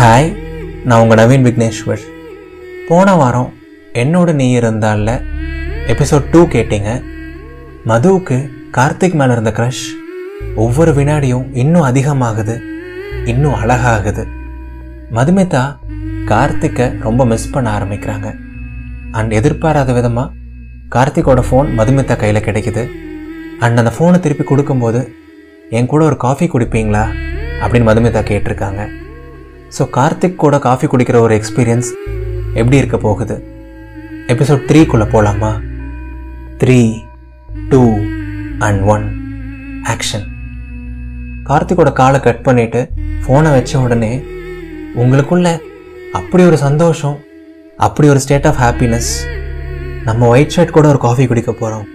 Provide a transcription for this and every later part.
Hi நான் உங்கள் நவீன் விக்னேஸ்வர் போன வாரம் என்னோட நீ இருந்தால எபிசோட் டூ கேட்டீங்க. மதுவுக்கு கார்த்திக் மேலே இருந்த க்ரஷ் ஒவ்வொரு வினாடியும் இன்னும் அதிகமாகுது இன்னும் அழகாகுது. மதுமிதா கார்த்திக்கை ரொம்ப மிஸ் பண்ண ஆரம்பிக்கிறாங்க. அண்ட் எதிர்பாராத விதமாக கார்த்திக்கோட ஃபோன் மதுமிதா கையில் கிடைக்குது. அண்ட் அந்த ஃபோனை திருப்பி கொடுக்கும்போது என் கூட ஒரு காஃபி குடிப்பீங்களா? அப்படின்னு மதுமிதா கேட்டிருக்காங்க. ஸோ கார்த்திக் கூட காஃபி குடிக்கிற ஒரு எக்ஸ்பீரியன்ஸ் எப்படி இருக்க போகுது? எபிசோட் த்ரீக்குள்ளே போகலாமா three two and one action கார்த்திகோட காலை கட் பண்ணிவிட்டு ஃபோனை வச்ச உடனே உங்களுக்குள்ள அப்படி ஒரு சந்தோஷம் அப்படி ஒரு ஸ்டேட் ஆஃப் ஹாப்பினஸ் நம்ம ஒயிட் ஷர்ட் கூட ஒரு காஃபி குடிக்க போகிறோம்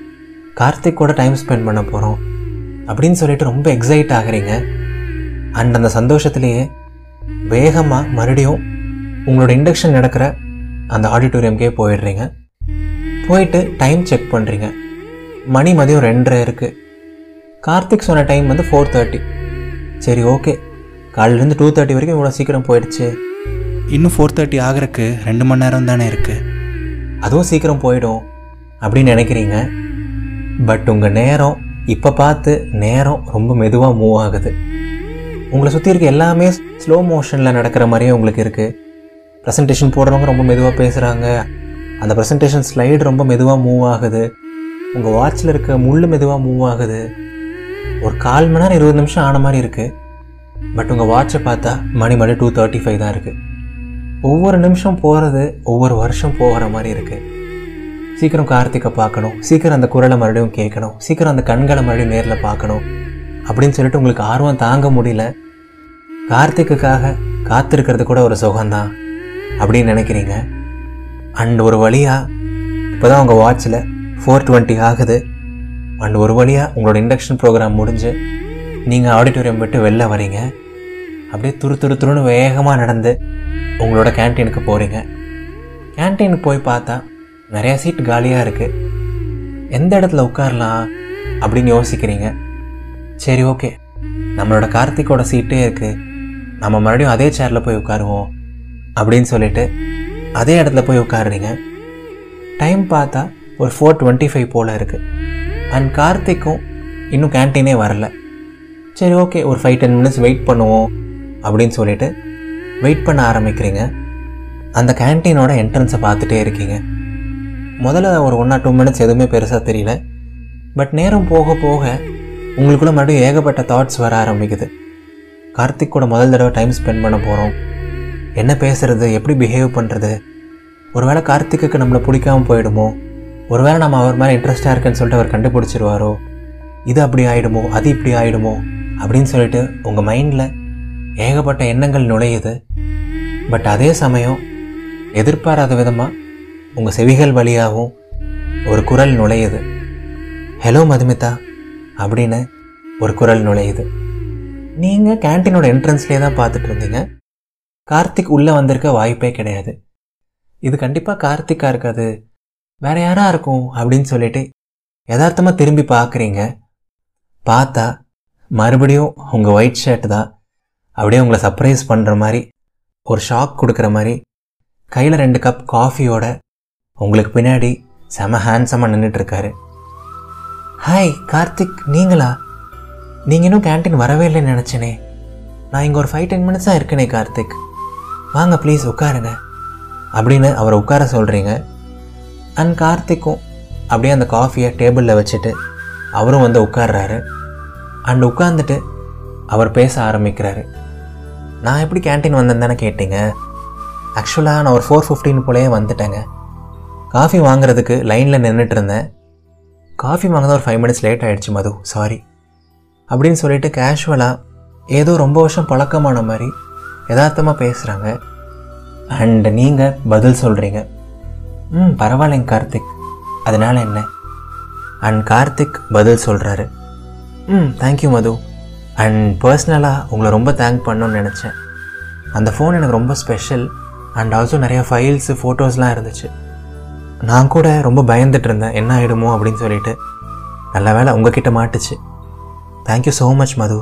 கார்த்திக் கூட டைம் ஸ்பெண்ட் பண்ண போகிறோம் அப்படின்னு சொல்லிட்டு ரொம்ப எக்ஸைட் ஆகுறீங்க. அண்ட் அந்த சந்தோஷத்துலேயே வேகமாக மறுபடியும் உங்களோட இண்டக்ஷன் நடக்கிற அந்த ஆடிட்டோரியம்கே போயிடுறீங்க. போயிட்டு டைம் செக் பண்ணுறீங்க மணி மதியம் ரெண்டரை இருக்குது கார்த்திக் சொன்ன டைம் வந்து ஃபோர் தேர்ட்டி சரி ஓகே காலையிலேருந்து டூ தேர்ட்டி வரைக்கும் இவ்வளோ சீக்கிரம் போயிடுச்சு. இன்னும் ஃபோர் தேர்ட்டி ஆகிறதுக்கு ரெண்டு மணி நேரம் தானே இருக்குது அதுவும் சீக்கிரம் போயிடும் அப்படின்னு நினைக்கிறீங்க. பட் உங்கள் நேரம் இப்போ பார்த்து நேரம் ரொம்ப மெதுவாக மூவ் ஆகுது. உங்களை சுற்றி இருக்க எல்லாமே ஸ்லோ மோஷனில் நடக்கிற மாதிரியே உங்களுக்கு இருக்குது ப்ரெசன்டேஷன் போடுறவங்க ரொம்ப மெதுவாக பேசுகிறாங்க அந்த ப்ரெசன்டேஷன் ஸ்லைடு ரொம்ப மெதுவாக மூவ் ஆகுது. உங்கள் வாட்சில் இருக்க முள் மெதுவாக மூவ் ஆகுது. ஒரு கால் மணி நேரம் இருபது நிமிஷம் ஆன மாதிரி இருக்குது பட் உங்கள் வாட்சை பார்த்தா மணி மணி டூ தேர்ட்டி ஃபைவ் தான் இருக்குது ஒவ்வொரு நிமிஷம் போகிறது ஒவ்வொரு வருஷம் போகிற மாதிரி இருக்குது சீக்கிரம் கார்த்திகை பார்க்கணும். சீக்கிரம் அந்த குரலை மறுபடியும் கேட்கணும். சீக்கிரம் அந்த கண்களை மறுபடியும் நேரில் பார்க்கணும். அப்படின்னு சொல்லிட்டு உங்களுக்கு ஆர்வம் தாங்க முடியல. கார்த்திக்குக்காக காத்திருக்கிறது கூட ஒரு சுகம்தான் அப்படின்னு நினைக்கிறீங்க. அண்ட் ஒரு வழியாக இப்போ தான் உங்கள் வாட்சில் ஃபோர் டுவெண்ட்டி ஆகுது. அண்ட் ஒரு வழியாக உங்களோட இண்டக்ஷன் ப்ரோக்ராம் முடிஞ்சு நீங்கள் ஆடிட்டோரியம் விட்டு வெளில வரீங்க. அப்படியே துரு துரு துருன்னு வேகமாக நடந்து உங்களோட கேன்டீனுக்கு போகிறீங்க கேன்டீனுக்கு போய் பார்த்தா நிறையா சீட் காலியாக இருக்குது எந்த இடத்துல உட்காரலாம் அப்படின்னு யோசிக்கிறீங்க. சரி ஓகே. நம்மளோட கார்த்திக்கோட சீட்டே இருக்குது நம்ம மறுபடியும் அதே சேரில் போய் உட்காருவோம் அப்படின்னு சொல்லிட்டு அதே இடத்துல போய் உட்காருறீங்க. டைம் பார்த்தா ஒரு ஃபோர் டுவெண்ட்டி ஃபைவ் போல் இருக்குது அண்ட் கார்த்திக்கும் இன்னும் கேன்டீனே வரல. சரி ஓகே ஒரு ஃபைவ் டென் மினிட்ஸ் வெயிட் பண்ணுவோம் அப்படின்னு சொல்லிட்டு வெயிட் பண்ண ஆரம்பிக்கிறீங்க. அந்த கேன்டீனோட என்ட்ரன்ஸை பார்த்துட்டே இருக்கீங்க. முதல்ல ஒரு ஒன் ஆர் டூ மினிட்ஸ் எதுவுமே பெருசாக தெரியல. பட் நேரம் போக போக உங்களுக்குள்ள மறுபடியும் ஏகப்பட்ட தாட்ஸ் வர ஆரம்பிக்குது. கார்த்திக் கூட முதல் தடவை டைம் ஸ்பெண்ட் பண்ண போகிறோம் என்ன பேசுறது எப்படி பிஹேவ் பண்ணுறது ஒருவேளை கார்த்திக்குக்கு நம்மளை பிடிக்காமல் போயிடுமோ? ஒருவேளை நம்ம அவர் மேலே இன்ட்ரெஸ்டாக இருக்குன்னு சொல்லிட்டு அவர் கண்டுபிடிச்சிருவாரோ? இது அப்படி ஆகிடுமோ அது இப்படி ஆகிடுமோ அப்படின்னு சொல்லிட்டு உங்கள் மைண்டில் ஏகப்பட்ட எண்ணங்கள் நுழையுது. பட் அதே சமயம் எதிர்பாராத விதமாக உங்கள் செவிகள் வழியாகவும் ஒரு குரல் நுழையுது. ஹலோ மதுமிதா. அப்படின்னு ஒரு குரல் நுழையுது. நீங்கள் கேன்டீனோட என்ட்ரன்ஸ்லேயே தான் பார்த்துட்டு இருந்தீங்க கார்த்திக் உள்ளே வந்திருக்க வாய்ப்பே கிடையாது. இது கண்டிப்பாக கார்த்திக்காக இருக்காது. வேற யாராக இருக்கும் அப்படின்னு சொல்லிட்டு யதார்த்தமாக திரும்பி பார்க்குறீங்க. பார்த்தா மறுபடியும் உங்கள் ஒயிட் ஷர்ட் தான். அப்படியே உங்களை சர்ப்ரைஸ் பண்ணுற மாதிரி ஒரு ஷாக் கொடுக்குற மாதிரி கையில் ரெண்டு கப் காஃபியோட உங்களுக்கு பின்னாடி செம ஹேண்ட்ஸமாக நின்றுட்டுருக்காரு ஹாய் கார்த்திக் நீங்களா? நீங்கள் இன்னும் கேன்டீன் வரவே இல்லைன்னு நினச்சேனே. நான் இங்கே ஒரு ஃபைவ் டென் மினிட்ஸாக இருக்கேனே கார்த்திக். வாங்க ப்ளீஸ் உட்காருங்க. அப்படின்னு அவரை உட்கார சொல்கிறீங்க அண்ட் கார்த்திக்கும் அப்படியே அந்த காஃபியை டேபிளில் வச்சுட்டு அவரும் வந்து உட்கார்றாரு. அண்ட் உட்காந்துட்டு அவர் பேச ஆரம்பிக்கிறாரு. நான் எப்படி கேன்டீன் வந்தேன் தானே கேட்டீங்க? ஆக்சுவலாக நான் ஒரு ஃபோர் ஃபிஃப்டின் போலேயே வந்துட்டேங்க. காஃபி வாங்குறதுக்கு லைனில் நின்றுட்டு இருந்தேன். காஃபி வாங்கினா ஒரு ஃபைவ் மினிட்ஸ் லேட் ஆகிடுச்சு மது. சாரி அப்படின்னு சொல்லிட்டு கேஷுவலாக ஏதோ ரொம்ப வருஷம் பழக்கமான மாதிரி யதார்த்தமாக பேசுகிறாங்க அண்ட் நீங்கள் பதில் சொல்கிறீங்க ம் பரவாயில்லைங்க கார்த்திக். அதனால் என்ன? அண்ட் கார்த்திக் பதில் சொல்கிறாரு ம் தேங்க்யூ மது. அண்ட் பர்சனலாக உங்களை ரொம்ப தேங்க் பண்ணணும்னு நினச்சேன். அந்த ஃபோன் எனக்கு ரொம்ப ஸ்பெஷல் அண்ட் ஆல்சோ நிறையா ஃபைல்ஸு ஃபோட்டோஸ்லாம் இருந்துச்சு. நான் கூட ரொம்ப பயந்துட்டு இருந்தேன் என்ன ஆகிடுமோ அப்படின்னு சொல்லிட்டு. நல்ல வேளை உங்ககிட்ட மாட்டுச்சு. Thank you so much Madhu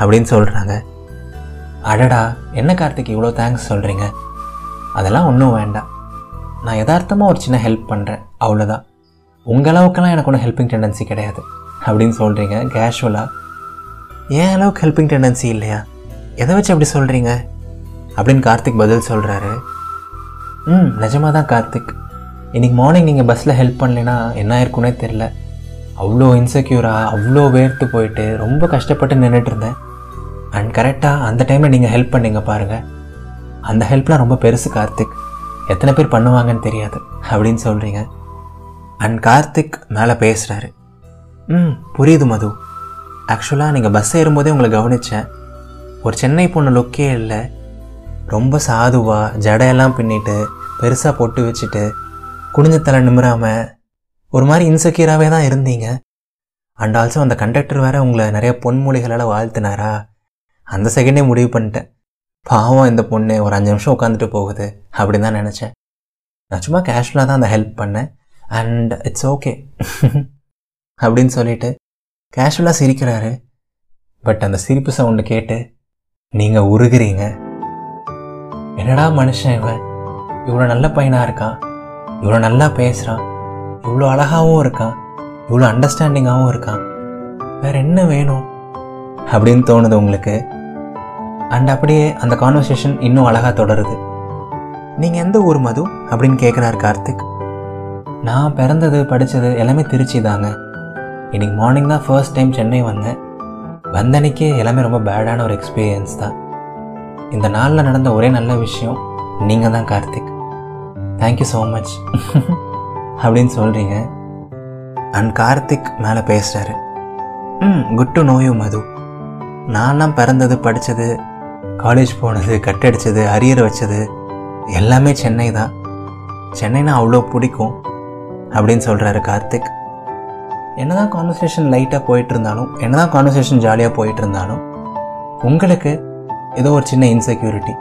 அப்படின்னு சொல்கிறாங்க அடடா என்ன கார்த்திக் இவ்வளோ தேங்க்ஸ் சொல்கிறீங்க அதெல்லாம் ஒன்றும் வேண்டாம். நான் யதார்த்தமாக ஒரு சின்ன ஹெல்ப் பண்ணுறேன் அவ்வளோதான் உங்கள் அளவுக்கெல்லாம் எனக்கு ஒன்றும் ஹெல்ப்பிங் டெண்டன்சி கிடையாது அப்படின்னு சொல்கிறீங்க கேஷுவலாக ஏன் அளவுக்கு ஹெல்ப்பிங் டெண்டன்சி இல்லையா? எதை வச்சு அப்படி சொல்கிறீங்க அப்படின்னு கார்த்திக் பதில் சொல்கிறாரு ம் நிஜமாக தான் கார்த்திக். இன்றைக்கி மார்னிங் நீங்கள் பஸ்ஸில் ஹெல்ப் பண்ணலைன்னா என்ன இருக்குன்னே தெரில அவ்வளோ இன்செக்யூராக அவ்வளோ வேர்த்து போயிட்டு ரொம்ப கஷ்டப்பட்டு நின்றுட்டு இருந்தேன். அண்ட் கரெக்டாக அந்த டைமில் நீங்கள் ஹெல்ப் பண்ணீங்க பாருங்கள் அந்த ஹெல்ப்லாம் ரொம்ப பெருசு கார்த்திக். எத்தனை பேர் பண்ணுவாங்கன்னு தெரியாது அப்படின்னு சொல்கிறீங்க அண்ட் கார்த்திக் மேலே பேசுகிறாரு ம் புரியுது மது. ஆக்சுவலாக நீங்கள் பஸ் ஏறும்போதே உங்களை கவனித்தேன் ஒரு சென்னை பொண்ணு லுக்கே இல்லை. ரொம்ப சாதுவாக ஜடையெல்லாம் பின்னிட்டு பெருசாக பொட்டு வச்சுட்டு குனிஞ்ச தலை நிமிராமல் ஒரு மாதிரி இன்செக்யூராகவே தான் இருந்தீங்க. அண்ட் ஆல்சோ அந்த கண்டக்டர் வேற உங்களை நிறைய பொன்மொழிகளால் வாழ்த்தினாரா? அந்த செகண்டே முடிவு பண்ணிட்டேன். பாவம் இந்த பொண்ணு ஒரு அஞ்சு நிமிஷம் உட்காந்துட்டு போகுது அப்படின்னு தான் நினச்சேன். நான் சும்மா கேஷுவலாக தான் அந்த ஹெல்ப் பண்ணேன். அண்ட் இட்ஸ் ஓகே அப்படின்னு சொல்லிட்டு கேஷுவலாக சிரிக்கிறாரு. பட் அந்த சிரிப்பு சவுண்டு கேட்டு நீங்கள் உருகிறீங்க. என்னடா மனுஷன் இவன்? இவ்வளோ நல்ல பையனாக இருக்கான். இவ்வளோ நல்லா பேசுகிறான் இவ்வளோ அழகாகவும் இருக்கான். இவ்வளோ அண்டர்ஸ்டாண்டிங்காகவும் இருக்கான். வேற என்ன வேணும்? அப்படின்னு தோணுது உங்களுக்கு. அண்ட் அப்படியே அந்த கான்வர்சேஷன் இன்னும் அழகாக தொடருது. நீங்கள் எந்த ஊர் மது? அப்படின்னு கேட்குறாரு கார்த்திக். நான் பிறந்தது படித்தது எல்லாமே திருச்சி தாங்க. இன்றைக்கி மார்னிங் தான் ஃபர்ஸ்ட் டைம் சென்னை வந்தேன். வந்தன்னைக்கே எல்லாமே ரொம்ப பேடான ஒரு எக்ஸ்பீரியன்ஸ் தான். இந்த நாளில் நடந்த ஒரே நல்ல விஷயம் நீங்கள் தான் கார்த்திக். தேங்க்யூ ஸோ மச் அப்படின்னு சொல்கிறீங்க அண்ட் கார்த்திக் மேலே பேசுகிறாரு ம் குட் டு நோயும் மது. நான்லாம் பிறந்தது படித்தது காலேஜ் போனது கட்டடிச்சது அரியர் வச்சது எல்லாமே சென்னை தான். சென்னைனா அவ்வளோ பிடிக்கும் அப்படின்னு சொல்கிறாரு கார்த்திக். என்னதான் கான்வர்சேஷன் லைட்டாக போயிட்டு இருந்தாலும் என்னதான் கான்வர்சேஷன் ஜாலியாக போயிட்டு இருந்தாலும் உங்களுக்கு ஏதோ ஒரு சின்ன இன்செக்யூரிட்டி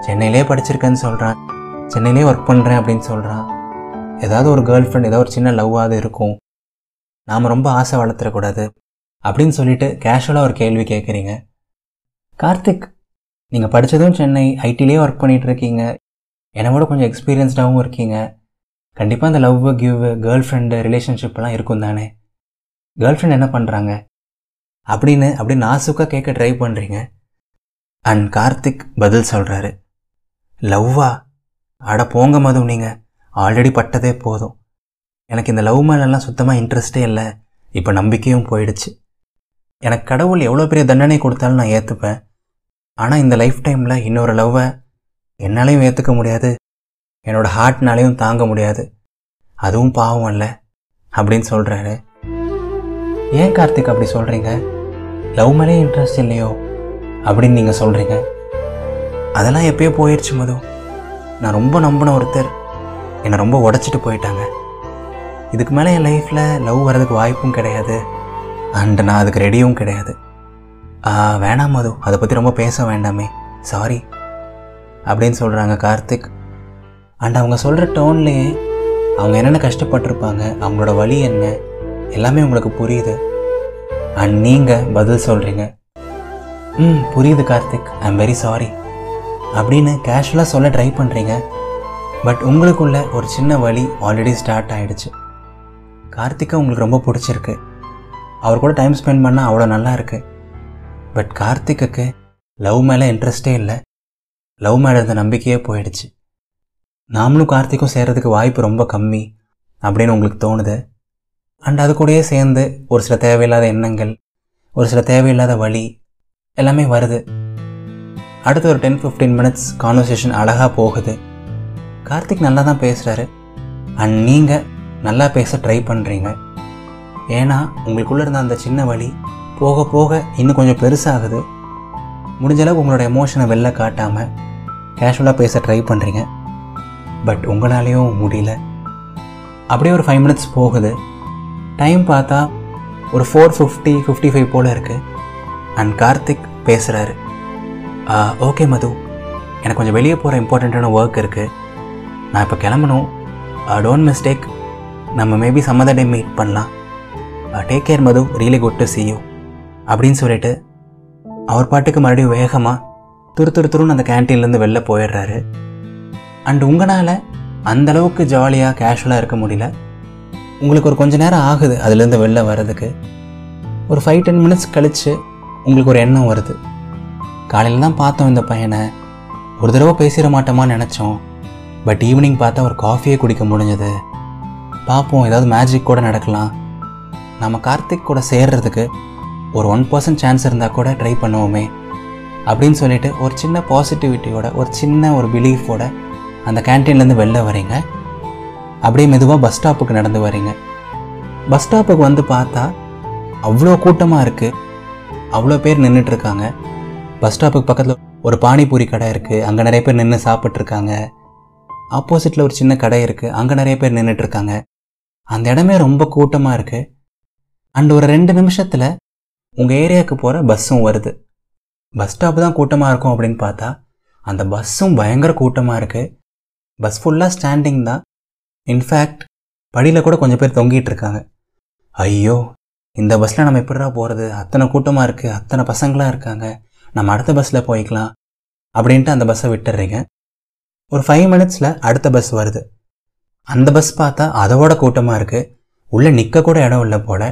சென்னையிலே படிச்சிருக்கேன்னு சொல்கிறான் சென்னையிலே ஒர்க் பண்ணுறேன் அப்படின்னு சொல்கிறான் ஏதாவது ஒரு கேர்ள் ஃப்ரெண்ட் ஏதாவது ஒரு சின்ன லவ்வாவது இருக்கும். நாம் ரொம்ப ஆசை வளர்த்துறக்கூடாது அப்படின்னு சொல்லிட்டு கேஷுவலாக ஒரு கேள்வி கேட்குறீங்க கார்த்திக் நீங்கள் படித்ததும் சென்னை ஐடிலேயே ஒர்க் பண்ணிகிட்டு இருக்கீங்க என்னை விட கொஞ்சம் எக்ஸ்பீரியன்ஸ்டாகவும் இருக்கீங்க. கண்டிப்பாக அந்த லவ் கிவ் கேர்ள் ஃப்ரெண்டு ரிலேஷன்ஷிப்லாம் இருக்கும் தானே. கேர்ள் ஃப்ரெண்ட் என்ன பண்ணுறாங்க அப்படின்னு அப்படி நாசுக்காக கேட்க ட்ரை பண்ணுறீங்க அண்ட் கார்த்திக் பதில் சொல்கிறாரு லவ்வா? அட போங்க மது நீங்கள் ஆல்ரெடி பட்டதே போதும். எனக்கு இந்த லவ் மேலெல்லாம் சுத்தமாக இன்ட்ரெஸ்டே இல்லை. இப்போ நம்பிக்கையும் போயிடுச்சு. எனக்கு கடவுள் எவ்வளோ பெரிய தண்டனை கொடுத்தாலும் நான் ஏற்றுப்பேன் ஆனால் இந்த லைஃப் டைமில் இன்னொரு லவ்வை என்னாலையும் ஏற்றுக்க முடியாது. என்னோடய ஹார்ட்னாலையும் தாங்க முடியாது. அதுவும் பாவம் இல்லை. அப்படின்னு சொல்கிறாரு ஏன் கார்த்திக் அப்படி சொல்கிறீங்க லவ் மேலே இன்ட்ரெஸ்ட் இல்லையோ? அப்படின்னு நீங்கள் சொல்கிறீங்க அதெல்லாம் எப்பயோ போயிடுச்சு மது. நான் ரொம்ப நம்பின ஒருத்தர். என்னை ரொம்ப உடச்சிட்டு போயிட்டாங்க. இதுக்கு மேலே என் லைஃப்பில் லவ் வர்றதுக்கு வாய்ப்பும் கிடையாது. அண்ட் நான் அதுக்கு ரெடியும் கிடையாது. வேணாம் மது. அதை பற்றி ரொம்ப பேச வேண்டாமே. சாரி அப்படின்னு சொல்கிறாங்க கார்த்திக். அண்ட் அவங்க சொல்கிற டோன்லேயே அவங்க என்னென்ன கஷ்டப்பட்டிருப்பாங்க அவங்களோட வழி என்ன எல்லாமே உங்களுக்கு புரியுது. அண்ட் நீங்கள் பதில் சொல்கிறீங்க ம் புரியுது Karthik. I am very sorry அப்படின்னு கேஷுவலாக சொல்ல ட்ரை பண்ணுறீங்க பட் உங்களுக்குள்ள ஒரு சின்ன வழி ஆல்ரெடி ஸ்டார்ட் ஆகிடுச்சு கார்த்திக்கை உங்களுக்கு ரொம்ப பிடிச்சிருக்கு. அவர் கூட டைம் ஸ்பெண்ட் பண்ணால் அவ்வளோ நல்லா இருக்குது பட் கார்த்திக்கு லவ் மேலே இன்ட்ரெஸ்டே இல்லை. லவ் மேலே இருந்த நம்பிக்கையே போயிடுச்சு. நாமளும் கார்த்திக்கும் சேர்கிறதுக்கு வாய்ப்பு ரொம்ப கம்மி அப்படின்னு உங்களுக்கு தோணுது. அண்ட் அது கூடயே சேர்ந்து ஒரு சில தேவையில்லாத எண்ணங்கள் ஒரு சில தேவையில்லாத வழி எல்லாமே வருது. அடுத்து ஒரு டென் ஃபிஃப்டீன் மினிட்ஸ் கான்வர்சேஷன் அழகாக போகுது. கார்த்திக் நல்லா தான் பேசுகிறாரு அண்ட் நீங்கள் நல்லா பேச ட்ரை பண்ணுறீங்க ஏன்னா உங்களுக்குள்ளே இருந்த அந்த சின்ன வழி போக போக இன்னும் கொஞ்சம் பெருசாகுது. முடிஞ்சளவு உங்களோட எமோஷனை வெளில காட்டாமல் கேஷுவலாக பேச ட்ரை பண்ணுறீங்க பட் உங்களாலேயும் முடியல. அப்படியே ஒரு ஃபைவ் மினிட்ஸ் போகுது. டைம் பார்த்தா ஒரு ஃபோர் ஃபிஃப்டி ஃபிஃப்டி ஃபைவ் போல் இருக்குது அண்ட் கார்த்திக் பேசுகிறாரு ஓகே மது. எனக்கு கொஞ்சம் வெளியே போகிற இம்பார்ட்டண்ட்டான ஒர்க் இருக்குது நான் இப்போ கிளம்பணும். டோன்ட் மிஸ்டேக் நம்ம maybe some other day meet பண்ணலாம். Take care Madhu. Really good to see you அப்படின்னு சொல்லிட்டு அவர் பாட்டுக்கு மறுபடியும் வேகமாக துரு துரு துருன்னு அந்த கேன்டீன்லேருந்து வெளில போயிடுறாரு. அண்ட் உங்களால் அந்தளவுக்கு ஜாலியாக கேஷுவலாக இருக்க முடியல. உங்களுக்கு ஒரு கொஞ்சம் நேரம் ஆகுது அதுலேருந்து வெளில வர்றதுக்கு. ஒரு ஃபைவ் டென் மினிட்ஸ் கழித்து உங்களுக்கு ஒரு எண்ணம் வருது. காலையில் தான் பார்த்தோம் இந்த பையனை. ஒரு தடவை பேசிட மாட்டோமான்னு நினச்சோம். பட் ஈவினிங் பார்த்தா ஒரு காஃபியே குடிக்க முடிஞ்சது. பார்ப்போம் ஏதாவது மேஜிக் கூட நடக்கலாம். நம்ம கார்த்திக் கூட சேர்றதுக்கு ஒரு ஒன் பர்சன்ட் சான்ஸ் இருந்தால் கூட ட்ரை பண்ணுவோமே. அப்படின்னு சொல்லிட்டு ஒரு சின்ன பாசிட்டிவிட்டியோட ஒரு சின்ன ஒரு பிலீஃபோட அந்த கேன்டீன்லேருந்து வெளில வரீங்க. அப்படியே மெதுவாக பஸ் ஸ்டாப்புக்கு நடந்து வரீங்க. பஸ் ஸ்டாப்புக்கு வந்து பார்த்தா அவ்வளோ கூட்டமாக இருக்குது அவ்வளோ பேர் நின்றுட்டுருக்காங்க பஸ் ஸ்டாப்புக்கு பக்கத்தில் ஒரு பானிபூரி கடை இருக்குது அங்கே நிறைய பேர் நின்று சாப்பிட்ருக்காங்க ஆப்போசிட்டில் ஒரு சின்ன கடை இருக்குது அங்கே நிறைய பேர் நின்றுட்டுருக்காங்க அந்த இடமே ரொம்ப கூட்டமாக இருக்குது அண்ட் ஒரு ரெண்டு நிமிஷத்தில் உங்கள் ஏரியாவுக்கு போகிற பஸ்ஸும் வருது. பஸ் ஸ்டாப்பு தான் கூட்டமாக இருக்கும் அப்படின்னு பார்த்தா அந்த பஸ்ஸும் பயங்கர கூட்டமாக இருக்குது பஸ் ஃபுல்லாக ஸ்டாண்டிங் தான். இன்ஃபேக்ட் படியில் கூட கொஞ்சம் பேர் தொங்கிட்டு இருக்காங்க ஐயோ இந்த பஸ்ஸில் நம்ம எப்படிடா போகிறது அத்தனை கூட்டமாக இருக்குது அத்தனை பசங்களாக இருக்காங்க. நம்ம அடுத்த பஸ்ஸில் போய்க்கலாம் அப்படின்ட்டு அந்த பஸ்ஸை விட்டுடுறீங்க ஒரு ஃபைவ் மினிட்ஸில் அடுத்த பஸ் வருது. அந்த பஸ் பார்த்தா அதோட கூட்டமாக இருக்குது உள்ளே நிற்க கூட இடம் இல்லை போல்.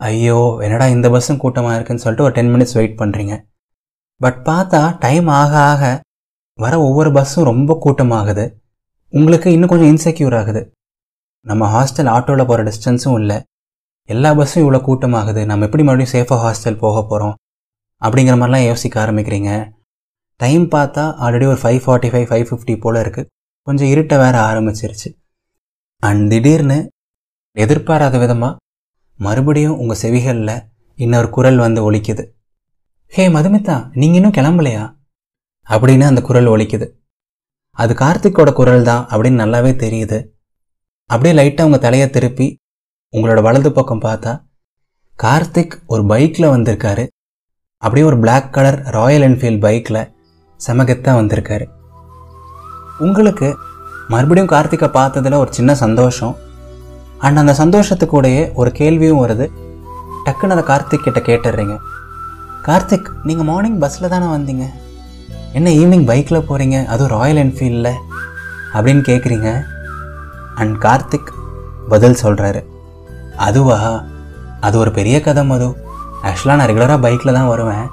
ஐயோ என்னடா இந்த பஸ்ஸும் கூட்டமாக இருக்குன்னு சொல்லிட்டு ஒரு டென் மினிட்ஸ் வெயிட் பண்ணுறீங்க பட் பார்த்தா டைம் ஆக ஆக வர ஒவ்வொரு பஸ்ஸும் ரொம்ப கூட்டமாகுது. உங்களுக்கு இன்னும் கொஞ்சம் இன்செக்யூர் ஆகுது. நம்ம ஹாஸ்டல் ஆட்டோவில் போகிற டிஸ்டன்ஸும் இல்லை. எல்லா பஸ்ஸும் இவ்வளோ கூட்டமாகுது. நம்ம எப்படி மறுபடியும் சேஃபாக ஹாஸ்டல் போக போகிறோம் அப்படிங்கிற மாதிரிலாம் யோசிக்க ஆரம்பிக்கிறீங்க. டைம் பார்த்தா ஆல்ரெடி ஒரு five forty five five fifty போல் இருக்குது கொஞ்சம் இருட்ட வேற ஆரம்பிச்சிருச்சு. அண்ட் திடீர்னு எதிர்பாராத விதமாக மறுபடியும் உங்கள் செவிகளில் இன்னொரு குரல் வந்து ஒழிக்குது ஹே மதுமிதா நீங்கள் இன்னும் கிளம்பலையா? அப்படின்னு அந்த குரல் ஒழிக்குது அது கார்த்திக்கோட குரல் தான் அப்படின்னு நல்லாவே தெரியுது. அப்படியே லைட்டாக உங்கள் தலையை திருப்பி உங்களோட வலது பக்கம் பார்த்தா கார்த்திக் ஒரு பைக்கில் வந்திருக்காரு. அப்படியே ஒரு பிளாக் கலர் ராயல் என்ஃபீல்ட் பைக்கில் செமகத்தாக வந்திருக்காரு. உங்களுக்கு மறுபடியும் கார்த்திகை பார்த்ததில் ஒரு சின்ன சந்தோஷம். அண்ட் அந்த சந்தோஷத்துக்கூடையே ஒரு கேள்வியும் வருது. டக்குன்னு அதை கார்த்திக் கிட்ட கேட்டுடுறீங்க கார்த்திக் நீங்கள் மார்னிங் பஸ்ஸில் தானே வந்தீங்க? என்ன ஈவினிங் பைக்கில் போகிறீங்க அதுவும் ராயல் என்ஃபீல்டில் அப்படின்னு கேட்குறீங்க அண்ட் கார்த்திக் பதில் சொல்கிறாரு அதுவா? அது ஒரு பெரிய கதை மது. ஆக்சுவலாக நான் ரெகுலராக பைக்கில் தான் வருவேன்.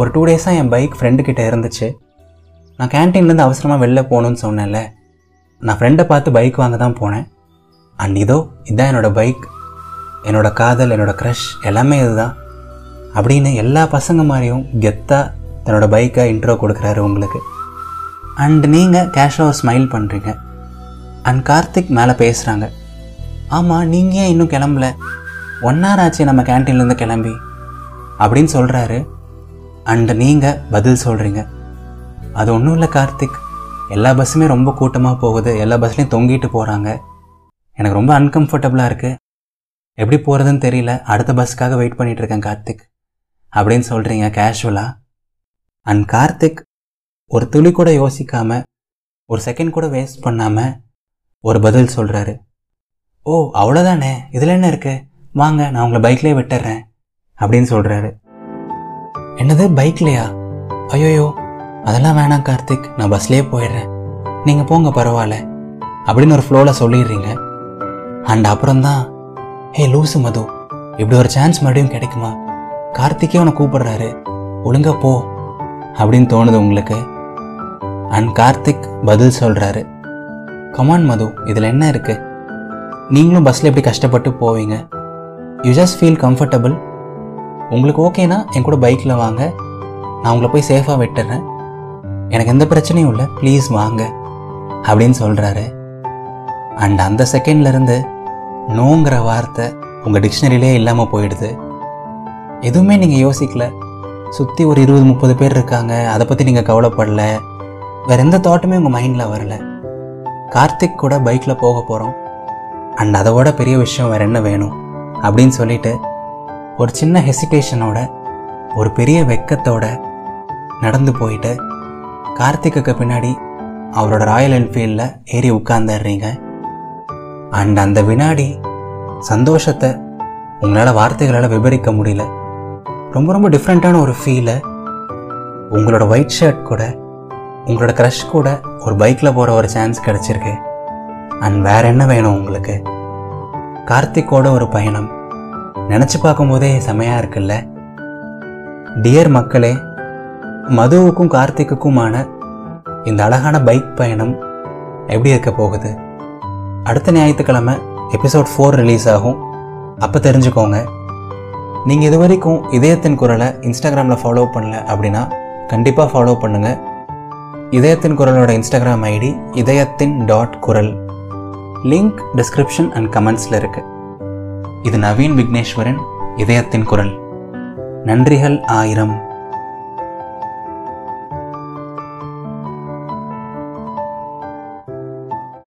ஒரு டூ டேஸாக என் பைக் ஃப்ரெண்டுக்கிட்ட இருந்துச்சு. நான் கேன்டீன்லேருந்து அவசரமாக வெளில போகணுன்னு சொன்னேன்ல. நான் ஃப்ரெண்டை பார்த்து பைக் வாங்க தான் போனேன். அண்ட் இதோ இதுதான் என்னோடய பைக் என்னோடய காதல் என்னோடய க்ரஷ் எல்லாமே இதுதான். அப்படின்னு எல்லா பசங்க மாதிரியும் கெத்தாக தன்னோட பைக்கை இன்ட்ரோ கொடுக்குறாரு உங்களுக்கு. அண்ட் நீங்கள் கேஷுவலாக ஸ்மைல் பண்ணுறீங்க அண்ட் கார்த்திக் மேலே பேசுகிறாங்க ஆமாம் நீங்கள் ஏன் இன்னும் கிளம்பல? ஒன் ஹவர் ஆச்சு நம்ம கேன்டீன்லேருந்து கிளம்பி. அப்படின்னு சொல்கிறாரு அண்ட் நீங்கள் பதில் சொல்கிறீங்க அது ஒன்றும் இல்லை கார்த்திக். எல்லா பஸ்ஸுமே ரொம்ப கூட்டமாக போகுது. எல்லா பஸ்லேயும் தொங்கிட்டு போகிறாங்க எனக்கு ரொம்ப அன்கம்ஃபர்டபுளாக இருக்குது எப்படி போகிறதுன்னு தெரியல. அடுத்த பஸ்ஸுக்காக வெயிட் பண்ணிகிட்ருக்கேன் கார்த்திக். அப்படின்னு சொல்கிறீங்க கேஷுவலாக அண்ட் கார்த்திக் ஒரு துளி கூட யோசிக்காமல் ஒரு செகண்ட் கூட வேஸ்ட் பண்ணாமல் ஒரு பதில் சொல்கிறாரு ஓ அவ்வளோதானே இதில் என்ன இருக்குது வாங்க நான் உங்களை பைக்லேயே விட்டுறேன். அப்படின்னு சொல்கிறாரு என்னது பைக்லையா? ஐயோயோ அதெல்லாம் வேணாம் கார்த்திக். நான் பஸ்லேயே போயிடுறேன். நீங்கள் போங்க பரவாயில்ல. அப்படின்னு ஒரு ஃப்ளோவில் சொல்லிடுறீங்க. அண்ட் அப்புறம்தான் ஹே லூசு மது இப்படி ஒரு சான்ஸ் மறுபடியும் கிடைக்குமா? கார்த்திக்கே உன்னை கூப்பிடுறாரு. ஒழுங்கா போ அப்படின்னு தோணுது உங்களுக்கு. அண்ட் கார்த்திக் பதில் சொல்கிறாரு கமான் மது இதில் என்ன இருக்கு? நீங்களும் பஸ்ஸில் எப்படி கஷ்டப்பட்டு போவீங்க? யூ ஜஸ்ட் ஃபீல் கம்ஃபர்டபுள் உங்களுக்கு ஓகேனா என் கூட பைக்கில் வாங்க. நான் உங்களை போய் சேஃபாக விட்டுறேன். எனக்கு எந்த பிரச்சனையும் இல்லை ப்ளீஸ் வாங்க. அப்படின்னு சொல்கிறாரு அண்ட் அந்த செகண்ட்லேருந்து நோங்கிற வார்த்தை உங்கள் டிக்ஷனரியிலே இல்லாமல் போயிடுது. எதுவுமே நீங்கள் யோசிக்கல. சுற்றி ஒரு இருபது முப்பது பேர் இருக்காங்க. அதை பற்றி நீங்கள் கவலைப்படல. வேறு எந்த தாட்டுமே உங்கள் மைண்டில் வரல. கார்த்திக் கூட பைக்கில் போக போகிறோம் அண்ட் அதை விட பெரிய விஷயம் வேறு என்ன வேணும்? அப்படின்னு சொல்லிட்டு ஒரு சின்ன ஹெசிடேஷனோட ஒரு பெரிய வெக்கத்தோட நடந்து போயிட்டு கார்த்திக்குக்கு பின்னாடி அவரோட ராயல் என்ஃபீல்டில் ஏறி உட்கார்ந்துடுறீங்க. அண்ட் அந்த வினாடி சந்தோஷத்தை உங்களால் வார்த்தைகளால் விவரிக்க முடியல. ரொம்ப ரொம்ப டிஃப்ரெண்ட்டான ஒரு ஃபீலை உங்களோட ஒயிட் ஷர்ட் கூட உங்களோட க்ரஷ் கூட ஒரு பைக்கில் போகிற ஒரு சான்ஸ் கிடச்சிருக்கு. அண்ட் வேற என்ன வேணும் உங்களுக்கு? கார்த்திக்கோட ஒரு பயணம். நினச்சி பார்க்கும்போதே செமையாக இருக்குல்ல? டியர் மக்களே மதுவுக்கும் கார்த்திக்குக்குமான இந்த அழகான பைக் பயணம் எப்படி இருக்க போகுது? அடுத்த ஞாயிற்றுக்கிழமை எபிசோட் ஃபோர் ரிலீஸ் ஆகும். அப்போ தெரிஞ்சுக்கோங்க. நீங்கள் இது வரைக்கும் இதயத்தின் குரலை இன்ஸ்டாகிராமில் ஃபாலோ பண்ணல அப்படின்னா கண்டிப்பாக ஃபாலோ பண்ணுங்கள் இதயத்தின் குரலோட இன்ஸ்டாகிராம் ஐடி இதயத்தின் டாட் குரல். லிங்க் டிஸ்கிரிப்ஷன் அண்ட் கமெண்ட்ஸில் இருக்குது இது நவீன் விக்னேஸ்வரன் இதயத்தின் குரல். நன்றிகள் ஆயிரம்.